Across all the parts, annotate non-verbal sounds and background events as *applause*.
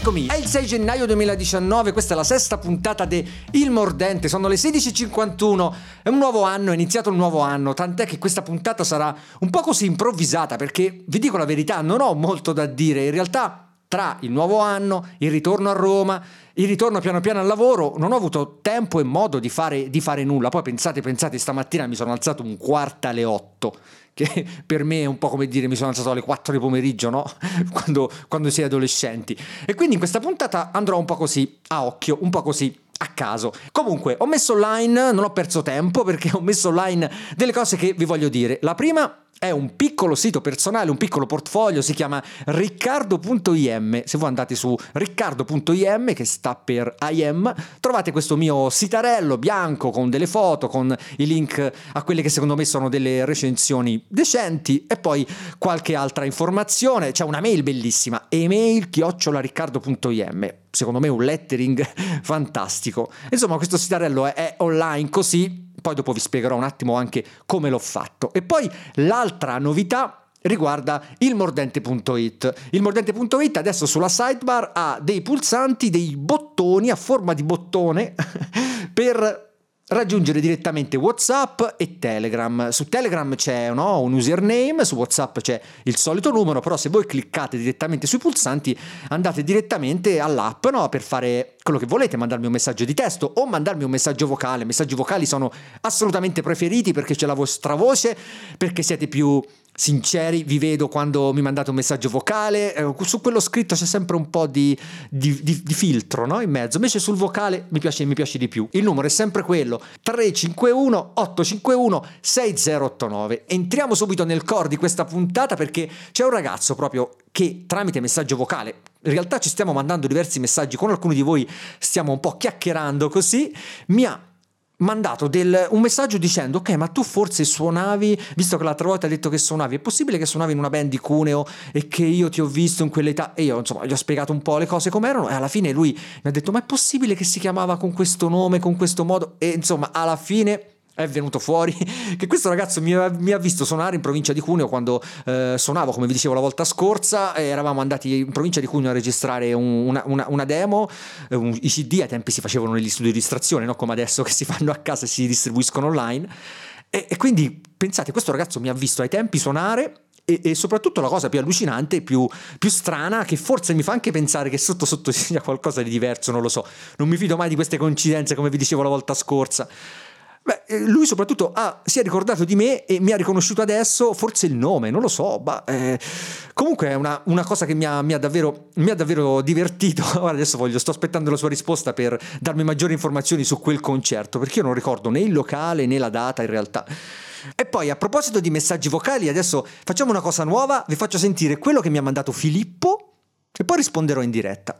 Eccomi, è il 6 gennaio 2019, questa è la sesta puntata di Il Mordente, sono le 16.51, è un nuovo anno, è iniziato un nuovo anno, tant'è che questa puntata sarà un po' così improvvisata perché, vi dico la verità, non ho molto da dire, in realtà tra il nuovo anno, il ritorno a Roma, il ritorno piano piano al lavoro, non ho avuto tempo e modo di fare, di fare nulla. Poi pensate, pensate, stamattina mi sono alzato un quarto alle 8, che per me è un po' come dire mi sono alzato alle 4 di pomeriggio, no? *laughs* quando, quando si è adolescenti. E quindi in questa puntata andrò un po' così, a occhio, un po' così a caso. Comunque, ho messo online, non ho perso tempo perché ho messo online delle cose che vi voglio dire. La prima è un piccolo sito personale, un piccolo portfolio, si chiama riccardo.im. Se voi andate su riccardo.im, che sta per IM, trovate questo mio sitarello bianco con delle foto, con i link a quelle che secondo me sono delle recensioni decenti e poi qualche altra informazione. C'è una mail bellissima, email chiocciolariccardo.im. Secondo me un lettering *laughs* fantastico. Insomma, questo sitarello è, è online così poi dopo vi spiegherò un attimo anche come l'ho fatto. E poi l'altra novità riguarda il mordente.it. Il mordente.it adesso sulla sidebar ha dei pulsanti, dei bottoni a forma di bottone *laughs* per raggiungere direttamente WhatsApp e Telegram. Su Telegram c'è no, un username, su WhatsApp c'è il solito numero, però se voi cliccate direttamente sui pulsanti andate direttamente all'app no, per fare quello che volete, mandarmi un messaggio di testo o mandarmi un messaggio vocale. I messaggi vocali sono assolutamente preferiti perché c'è la vostra voce, perché siete più sinceri, vi vedo quando mi mandate un messaggio vocale, eh, su quello scritto c'è sempre un po' di, di, di, di filtro no? in mezzo, invece sul vocale mi piace, mi piace di più. Il numero è sempre quello, 351 851 6089. Entriamo subito nel core di questa puntata perché c'è un ragazzo proprio che tramite messaggio vocale, in realtà ci stiamo mandando diversi messaggi, con alcuni di voi stiamo un po' chiacchierando così, mi ha mandato del, un messaggio dicendo ok ma tu forse suonavi visto che l'altra volta hai detto che suonavi è possibile che suonavi in una band di Cuneo e che io ti ho visto in quell'età? E io insomma gli ho spiegato un po' le cose com'erano e alla fine lui mi ha detto ma è possibile che si chiamava con questo nome con questo modo? E insomma alla fine è venuto fuori *laughs* che questo ragazzo mi ha, mi ha, visto suonare in provincia di Cuneo quando eh, suonavo, come vi dicevo la volta scorsa, eravamo andati in provincia di Cuneo a registrare un, una, una, una, demo, eh, un, i CD ai tempi si facevano negli studi di distrazione, no? come adesso *laughs* che si fanno a casa e si distribuiscono online. E, e quindi pensate, questo ragazzo mi ha visto ai tempi suonare e, e, soprattutto la cosa più allucinante, più, più, strana, che forse mi fa anche pensare che sotto sotto *laughs* sia qualcosa di diverso, non lo so. Non mi fido mai di queste coincidenze, come vi dicevo la volta scorsa. Beh, eh, lui soprattutto ha, si è ricordato di me e mi ha riconosciuto adesso, forse il nome, non lo so, ma eh, comunque è una, una, cosa che mi ha, mi, ha davvero, mi ha, davvero, divertito. *laughs* Ora adesso voglio, sto aspettando la sua risposta per darmi maggiori informazioni su quel concerto, perché io non ricordo né il locale né la data in realtà. E poi a proposito di messaggi vocali, adesso facciamo una cosa nuova, vi faccio sentire quello che mi ha mandato Filippo e poi risponderò in diretta.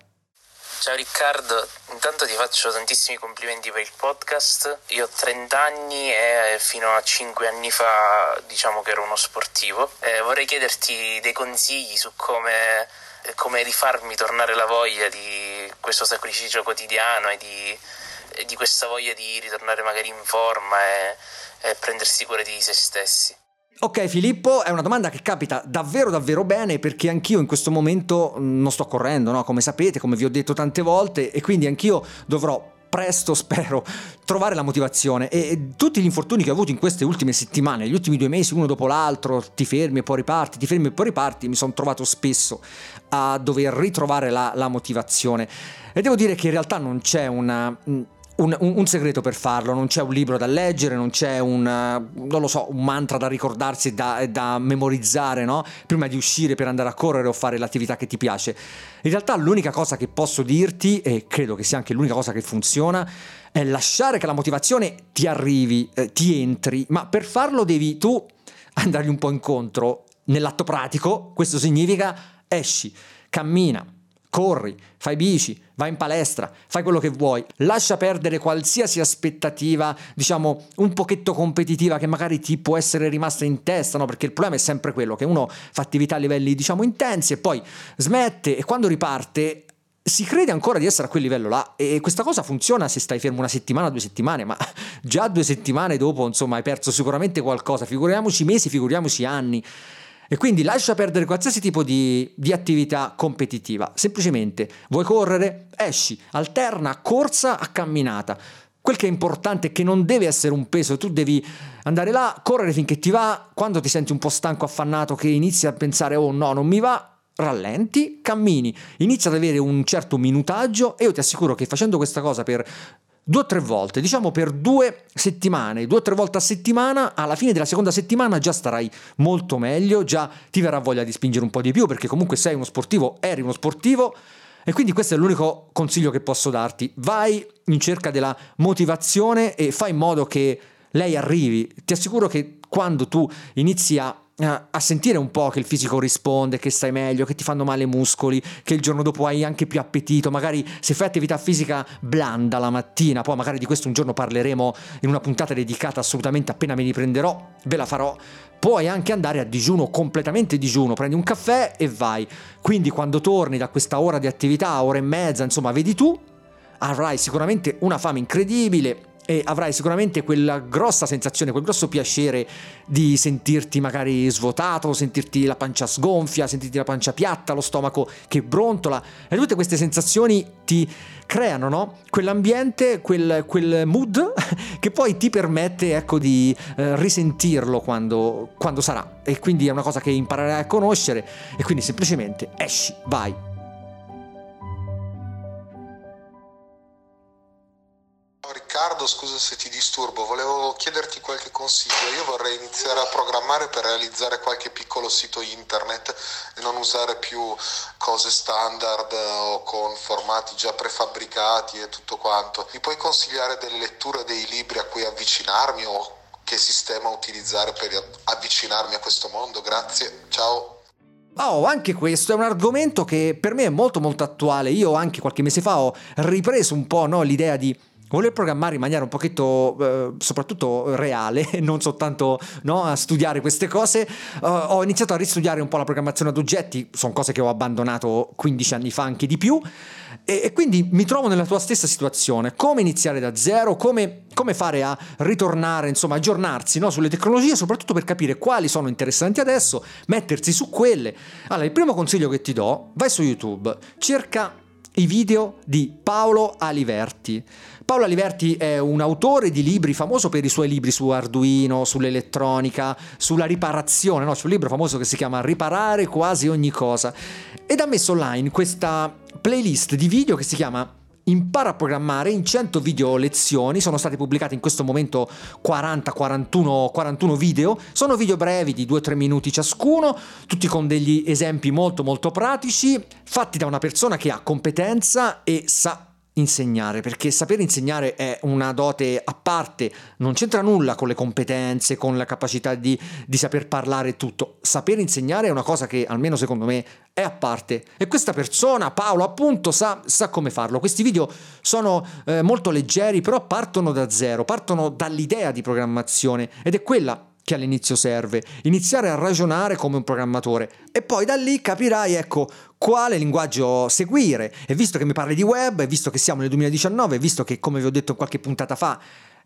Ciao Riccardo, intanto ti faccio tantissimi complimenti per il podcast. Io ho 30 anni e fino a 5 anni fa diciamo che ero uno sportivo. Eh, vorrei chiederti dei consigli su come, come rifarmi tornare la voglia di questo sacrificio quotidiano e di, e di questa voglia di ritornare magari in forma e, e prendersi cura di se stessi. Ok Filippo, è una domanda che capita davvero davvero bene perché anch'io in questo momento mm, non sto correndo, no? come sapete, come vi ho detto tante volte e quindi anch'io dovrò presto, *laughs* spero, trovare la motivazione. E tutti gli infortuni che ho avuto in queste ultime settimane, gli ultimi due mesi, uno dopo l'altro, ti fermi e poi riparti, ti fermi e poi riparti, mi sono trovato spesso a dover ritrovare la, la motivazione. E devo dire che in realtà non c'è una mm, un, un, un, segreto per farlo, non c'è un libro da leggere, non c'è un, non so, un mantra da ricordarsi da, da, memorizzare, no? Prima di uscire per andare a correre o fare l'attività che ti piace. In realtà l'unica cosa che posso dirti, e credo che sia anche l'unica cosa che funziona, è lasciare che la motivazione ti arrivi, eh, ti entri, ma per farlo devi tu andargli un po' incontro nell'atto pratico, questo significa esci, cammina, corri, fai bici, vai in palestra, fai quello che vuoi, lascia perdere qualsiasi aspettativa, diciamo, un pochetto competitiva che magari ti può essere rimasta in testa, no? Perché il problema è sempre quello che uno fa attività a livelli, diciamo, intensi e poi smette e quando riparte si crede ancora di essere a quel livello là e questa cosa funziona se stai fermo una settimana, due settimane, ma già due settimane dopo, insomma, hai perso sicuramente qualcosa, figuriamoci mesi, figuriamoci anni. E quindi lascia perdere qualsiasi tipo di, di, attività competitiva. Semplicemente vuoi correre? Esci, alterna corsa a camminata. Quel che è importante è che non deve essere un peso, tu devi andare là, correre finché ti va, quando ti senti un po' stanco, affannato, che inizi a pensare oh no, non mi va, rallenti, cammini, inizi ad avere un certo minutaggio e io ti assicuro che facendo questa cosa per due o tre volte, diciamo per due settimane, due o tre volte a settimana, alla fine della seconda settimana già starai molto meglio, già ti verrà voglia di spingere un po' di più perché comunque sei uno sportivo, eri uno sportivo e quindi questo è l'unico consiglio che posso darti. Vai in cerca della motivazione e fai in modo che lei arrivi. Ti assicuro che quando tu inizi a a sentire un po' che il fisico risponde, che stai meglio, che ti fanno male i muscoli, che il giorno dopo hai anche più appetito, magari se fai attività fisica blanda la mattina, poi magari di questo un giorno parleremo in una puntata dedicata assolutamente appena me li prenderò, ve la farò. Puoi anche andare a digiuno, completamente digiuno, prendi un caffè e vai. Quindi quando torni da questa ora di attività, ora e mezza, insomma, vedi tu, avrai sicuramente una fame incredibile, e avrai sicuramente quella grossa sensazione, quel grosso piacere di sentirti magari svuotato, sentirti la pancia sgonfia, sentirti la pancia piatta, lo stomaco che brontola e tutte queste sensazioni ti creano no? quell'ambiente, quel, quel, mood *laughs* che poi ti permette ecco, di eh, risentirlo quando, quando sarà e quindi è una cosa che imparerai a conoscere e quindi semplicemente esci, vai. Riccardo, scusa se ti disturbo, volevo chiederti qualche consiglio. Io vorrei iniziare a programmare per realizzare qualche piccolo sito internet e non usare più cose standard o con formati già prefabbricati e tutto quanto. Mi puoi consigliare delle letture dei libri a cui avvicinarmi o che sistema utilizzare per avvicinarmi a questo mondo? Grazie, ciao. Oh, anche questo è un argomento che per me è molto molto attuale. Io anche qualche mese fa ho ripreso un po' no, l'idea di voler programmare in maniera un pochetto eh, soprattutto reale, *laughs* non soltanto no, a studiare queste cose, uh, ho iniziato a ristudiare un po' la programmazione ad oggetti, sono cose che ho abbandonato 15 anni fa, anche di più, e, e quindi mi trovo nella tua stessa situazione, come iniziare da zero, come, come fare a ritornare, insomma, aggiornarsi no, sulle tecnologie, soprattutto per capire quali sono interessanti adesso, mettersi su quelle. Allora, il primo consiglio che ti do, vai su YouTube, cerca i video di Paolo Aliverti. Paolo Aliverti è un autore di libri famoso per i suoi libri su Arduino, sull'elettronica, sulla riparazione, no? c'è un libro famoso che si chiama Riparare quasi ogni cosa ed ha messo online questa playlist di video che si chiama Impara a programmare in 100 video lezioni, sono stati pubblicati in questo momento 40, 41, 41 video, sono video brevi di 2-3 minuti ciascuno, tutti con degli esempi molto molto pratici, fatti da una persona che ha competenza e sa insegnare, perché sapere insegnare è una dote a parte, non c'entra nulla con le competenze, con la capacità di, di, saper parlare tutto. Sapere insegnare è una cosa che, almeno secondo me, è a parte. E questa persona, Paolo, appunto, sa, sa come farlo. Questi video sono eh, molto leggeri, però partono da zero, partono dall'idea di programmazione ed è quella che all'inizio serve, iniziare a ragionare come un programmatore e poi da lì capirai, ecco, quale linguaggio seguire. E visto che mi parli di web, visto che siamo nel 2019, e visto che, come vi ho detto qualche puntata fa,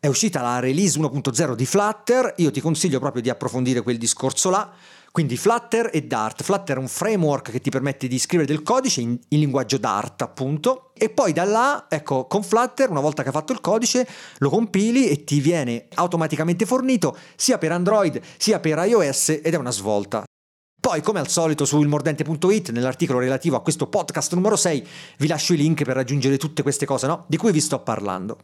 è uscita la release 1.0 di Flutter, io ti consiglio proprio di approfondire quel discorso là. Quindi Flutter e Dart. Flutter è un framework che ti permette di scrivere del codice in, in, linguaggio Dart, appunto. E poi da là, ecco, con Flutter, una volta che hai fatto il codice, lo compili e ti viene automaticamente fornito sia per Android sia per iOS ed è una svolta. Poi, come al solito, su ilmordente.it, nell'articolo relativo a questo podcast numero 6, vi lascio i link per raggiungere tutte queste cose, no? Di cui vi sto parlando.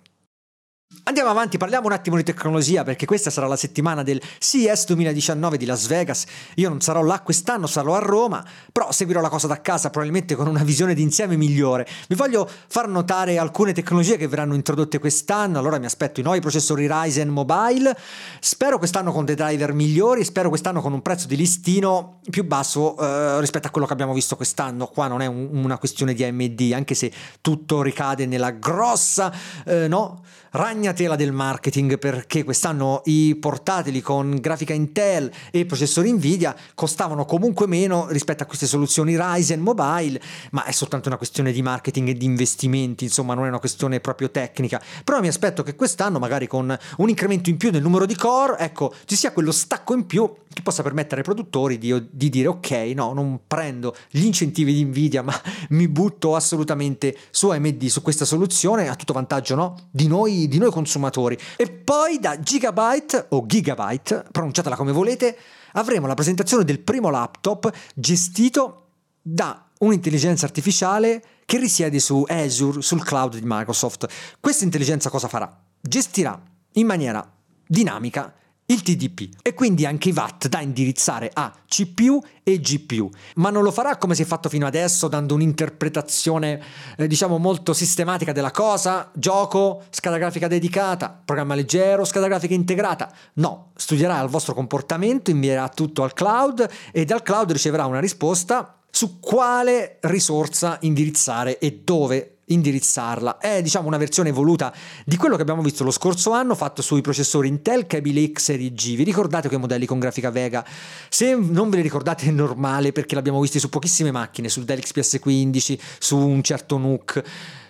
Andiamo avanti, parliamo un attimo di tecnologia perché questa sarà la settimana del CES 2019 di Las Vegas. Io non sarò là quest'anno, sarò a Roma, però seguirò la cosa da casa probabilmente con una visione d'insieme migliore. Vi voglio far notare alcune tecnologie che verranno introdotte quest'anno, allora mi aspetto i nuovi processori Ryzen Mobile, spero quest'anno con dei driver migliori, spero quest'anno con un prezzo di listino più basso eh, rispetto a quello che abbiamo visto quest'anno. Qua non è un, una questione di AMD, anche se tutto ricade nella grossa, eh, no? Ragna ragnatela del marketing perché quest'anno i portatili con grafica Intel e processori Nvidia costavano comunque meno rispetto a queste soluzioni Ryzen mobile, ma è soltanto una questione di marketing e di investimenti, insomma non è una questione proprio tecnica. Però mi aspetto che quest'anno magari con un incremento in più nel numero di core, ecco, ci sia quello stacco in più che possa permettere ai produttori di, di dire ok, no, non prendo gli incentivi di Nvidia, ma mi butto assolutamente su AMD, su questa soluzione, a tutto vantaggio no? di, noi, di noi consumatori. E poi da Gigabyte o Gigabyte, pronunciatela come volete, avremo la presentazione del primo laptop gestito da un'intelligenza artificiale che risiede su Azure, sul cloud di Microsoft. Questa intelligenza cosa farà? Gestirà in maniera dinamica il TDP e quindi anche i watt da indirizzare a CPU e GPU, ma non lo farà come si è fatto fino adesso dando un'interpretazione eh, diciamo molto sistematica della cosa, gioco, scheda grafica dedicata, programma leggero, scheda grafica integrata. No, studierà il vostro comportamento, invierà tutto al cloud e dal cloud riceverà una risposta su quale risorsa indirizzare e dove indirizzarla. È diciamo una versione evoluta di quello che abbiamo visto lo scorso anno fatto sui processori Intel Kaby Lake Serie G. Vi ricordate quei modelli con grafica Vega? Se non ve li ricordate è normale perché l'abbiamo visti su pochissime macchine, sul Dell XPS 15, su un certo NUC.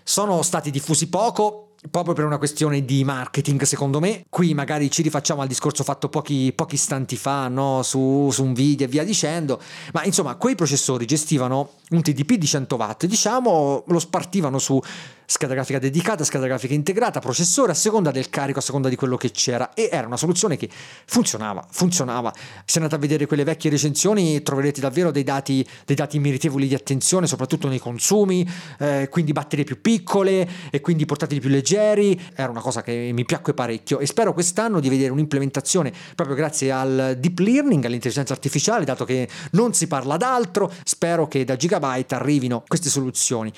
Sono stati diffusi poco, proprio per una questione di marketing secondo me qui magari ci rifacciamo al discorso fatto pochi, pochi istanti fa no? su, su, un video e via dicendo ma insomma quei processori gestivano un TDP di 100 watt diciamo lo spartivano su scheda grafica dedicata, scheda grafica integrata, processore a seconda del carico, a seconda di quello che c'era e era una soluzione che funzionava, funzionava. Se andate a vedere quelle vecchie recensioni troverete davvero dei dati, dei dati meritevoli di attenzione, soprattutto nei consumi, eh, quindi batterie più piccole e quindi portatili più leggeri, era una cosa che mi piacque parecchio e spero quest'anno di vedere un'implementazione proprio grazie al deep learning, all'intelligenza artificiale, dato che non si parla d'altro, spero che da Gigabyte arrivino queste soluzioni.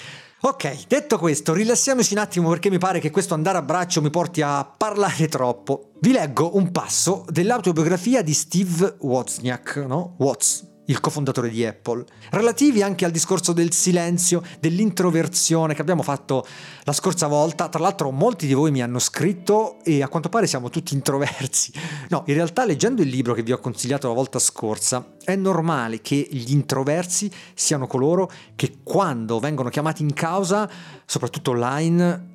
Ok, detto questo, rilassiamoci un attimo perché mi pare che questo andare a braccio mi porti a parlare troppo. Vi leggo un passo dell'autobiografia di Steve Wozniak, no? Watts, il cofondatore di Apple, relativi anche al discorso del silenzio, dell'introversione che abbiamo fatto la scorsa volta. Tra l'altro molti di voi mi hanno scritto e a quanto pare siamo tutti introversi. No, in realtà leggendo il libro che vi ho consigliato la volta scorsa, è normale che gli introversi siano coloro che quando vengono chiamati in causa, soprattutto online,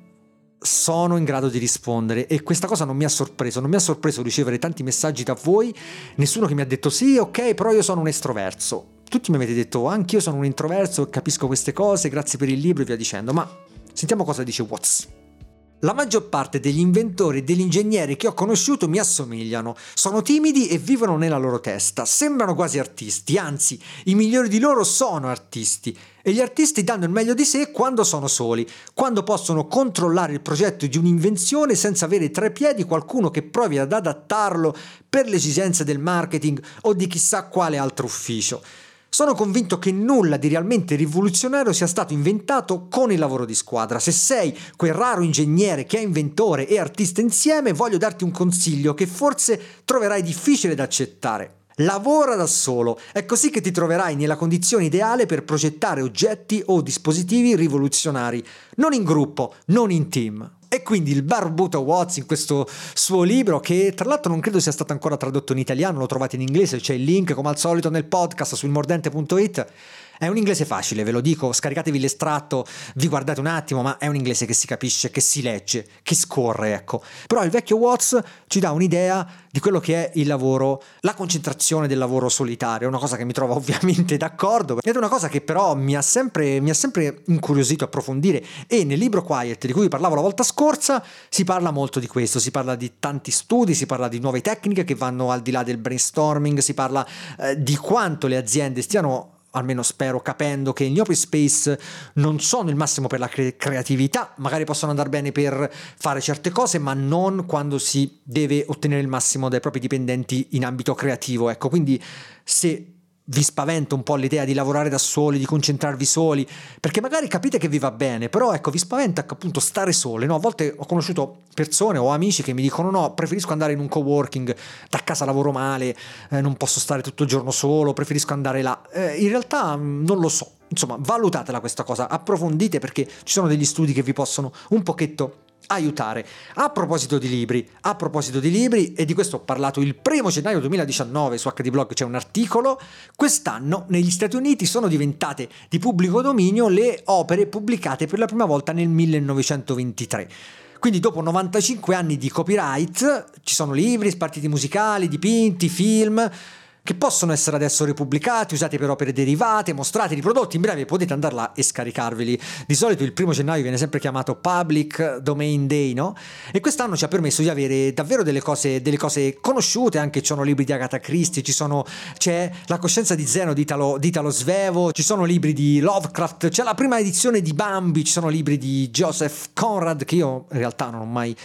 sono in grado di rispondere e questa cosa non mi ha sorpreso, non mi ha sorpreso ricevere tanti messaggi da voi, nessuno che mi ha detto sì, ok, però io sono un estroverso. Tutti mi avete detto anche io sono un introverso capisco queste cose, grazie per il libro e via dicendo, ma sentiamo cosa dice Watts. La maggior parte degli inventori e degli ingegneri che ho conosciuto mi assomigliano, sono timidi e vivono nella loro testa, sembrano quasi artisti, anzi i migliori di loro sono artisti e gli artisti danno il meglio di sé quando sono soli, quando possono controllare il progetto di un'invenzione senza avere tre piedi qualcuno che provi ad adattarlo per le esigenze del marketing o di chissà quale altro ufficio. Sono convinto che nulla di realmente rivoluzionario sia stato inventato con il lavoro di squadra. Se sei quel raro ingegnere che è inventore e artista insieme, voglio darti un consiglio che forse troverai difficile da accettare. Lavora da solo, è così che ti troverai nella condizione ideale per progettare oggetti o dispositivi rivoluzionari, non in gruppo, non in team. E quindi il barbuto Watts in questo suo libro, che tra l'altro non credo sia stato ancora tradotto in italiano, lo trovate in inglese, c'è il link come al solito nel podcast su ilmordente.it è un inglese facile, ve lo dico, scaricatevi l'estratto, vi guardate un attimo, ma è un inglese che si capisce, che si legge, che scorre, ecco. Però il vecchio Watts ci dà un'idea di quello che è il lavoro, la concentrazione del lavoro solitario, una cosa che mi trovo *laughs* ovviamente d'accordo, ed è una cosa che però mi ha sempre, mi ha sempre incuriosito approfondire e nel libro Quiet di cui parlavo la volta scorsa si parla molto di questo, si parla di tanti studi, si parla di nuove tecniche che vanno al di là del brainstorming, si parla eh, di quanto le aziende stiano almeno spero, capendo che gli open space non sono il massimo per la cre- creatività, magari possono andare bene per fare certe cose, ma non quando si deve ottenere il massimo dai propri dipendenti in ambito creativo. Ecco, quindi se vi spaventa un po' l'idea di lavorare da soli, di concentrarvi soli, perché magari capite che vi va bene, però ecco, vi spaventa appunto stare soli, no? A volte ho conosciuto persone o amici che mi dicono no, preferisco andare in un coworking, da casa lavoro male, eh, non posso stare tutto il giorno solo, preferisco andare là. Eh, in realtà mm, non lo so, insomma, valutatela questa cosa, approfondite perché ci sono degli studi che vi possono un pochetto aiutare. A proposito di libri, a proposito di libri, e di questo ho parlato il primo gennaio 2019 su HD Blog c'è un articolo, quest'anno negli Stati Uniti sono diventate di pubblico dominio le opere pubblicate per la prima volta nel 1923. Quindi dopo 95 anni di copyright ci sono libri, spartiti musicali, dipinti, film, che possono essere adesso ripubblicati, usati per opere derivate, mostrati, riprodotti, in breve potete andarla e scaricarveli. Di solito il primo gennaio viene sempre chiamato Public Domain Day, no? E quest'anno ci ha permesso di avere davvero delle cose, delle cose conosciute, anche ci sono libri di Agatha Christie, sono, c'è La coscienza di Zeno di Italo, di Italo Svevo, ci sono libri di Lovecraft, c'è la prima edizione di Bambi, ci sono libri di Joseph Conrad che io in realtà non ho mai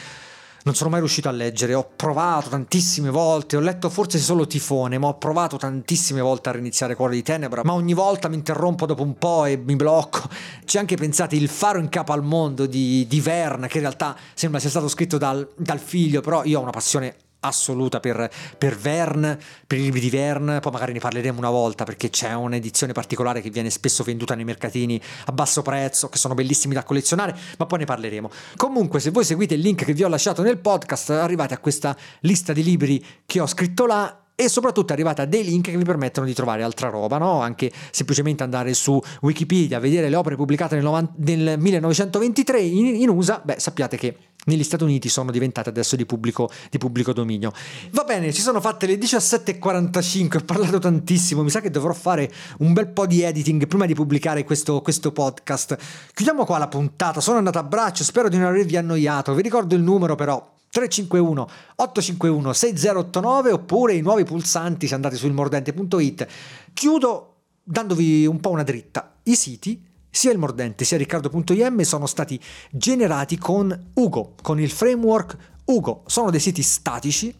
non sono mai riuscito a leggere, ho provato tantissime volte, ho letto forse solo Tifone, ma ho provato tantissime volte a riniziare Cuore di Tenebra, ma ogni volta mi interrompo dopo un po' e mi blocco. C'è anche, pensate, Il faro in capo al mondo di, di Verne, che in realtà sembra sia stato scritto dal, dal figlio, però io ho una passione assoluta per, per Verne, per i libri di Verne, poi magari ne parleremo una volta perché c'è un'edizione particolare che viene spesso venduta nei mercatini a basso prezzo, che sono bellissimi da collezionare, ma poi ne parleremo. Comunque se voi seguite il link che vi ho lasciato nel podcast arrivate a questa lista di libri che ho scritto là e soprattutto arrivate a dei link che vi permettono di trovare altra roba, no? anche semplicemente andare su Wikipedia, vedere le opere pubblicate nel, 90, nel 1923 in, in USA, beh sappiate che negli Stati Uniti sono diventate adesso di pubblico, di pubblico, dominio. Va bene, ci sono fatte le 17.45, ho parlato tantissimo, mi sa che dovrò fare un bel po' di editing prima di pubblicare questo, questo podcast. Chiudiamo qua la puntata, sono andato a braccio, spero di non avervi annoiato, vi ricordo il numero però. 351 851 6089 oppure i nuovi pulsanti se andate su ilmordente.it. Chiudo dandovi un po' una dritta. I siti sia il Mordente sia Riccardo.im sono stati generati con Ugo, con il framework Ugo. Sono dei siti statici,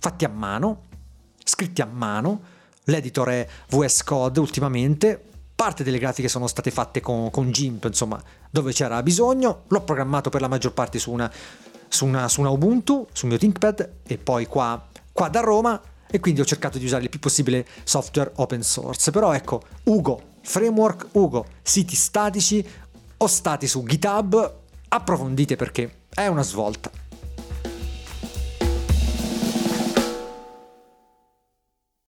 fatti a mano, scritti a mano. L'editor è VS Code ultimamente. Parte delle grafiche sono state fatte con, con GIMP, insomma, dove c'era bisogno. L'ho programmato per la maggior parte su una, su una, su una Ubuntu, sul mio ThinkPad e poi qua, qua da Roma e quindi ho cercato di usare il più possibile software open source. Però ecco, Ugo framework Ugo, siti statici o stati su GitHub, approfondite perché è una svolta.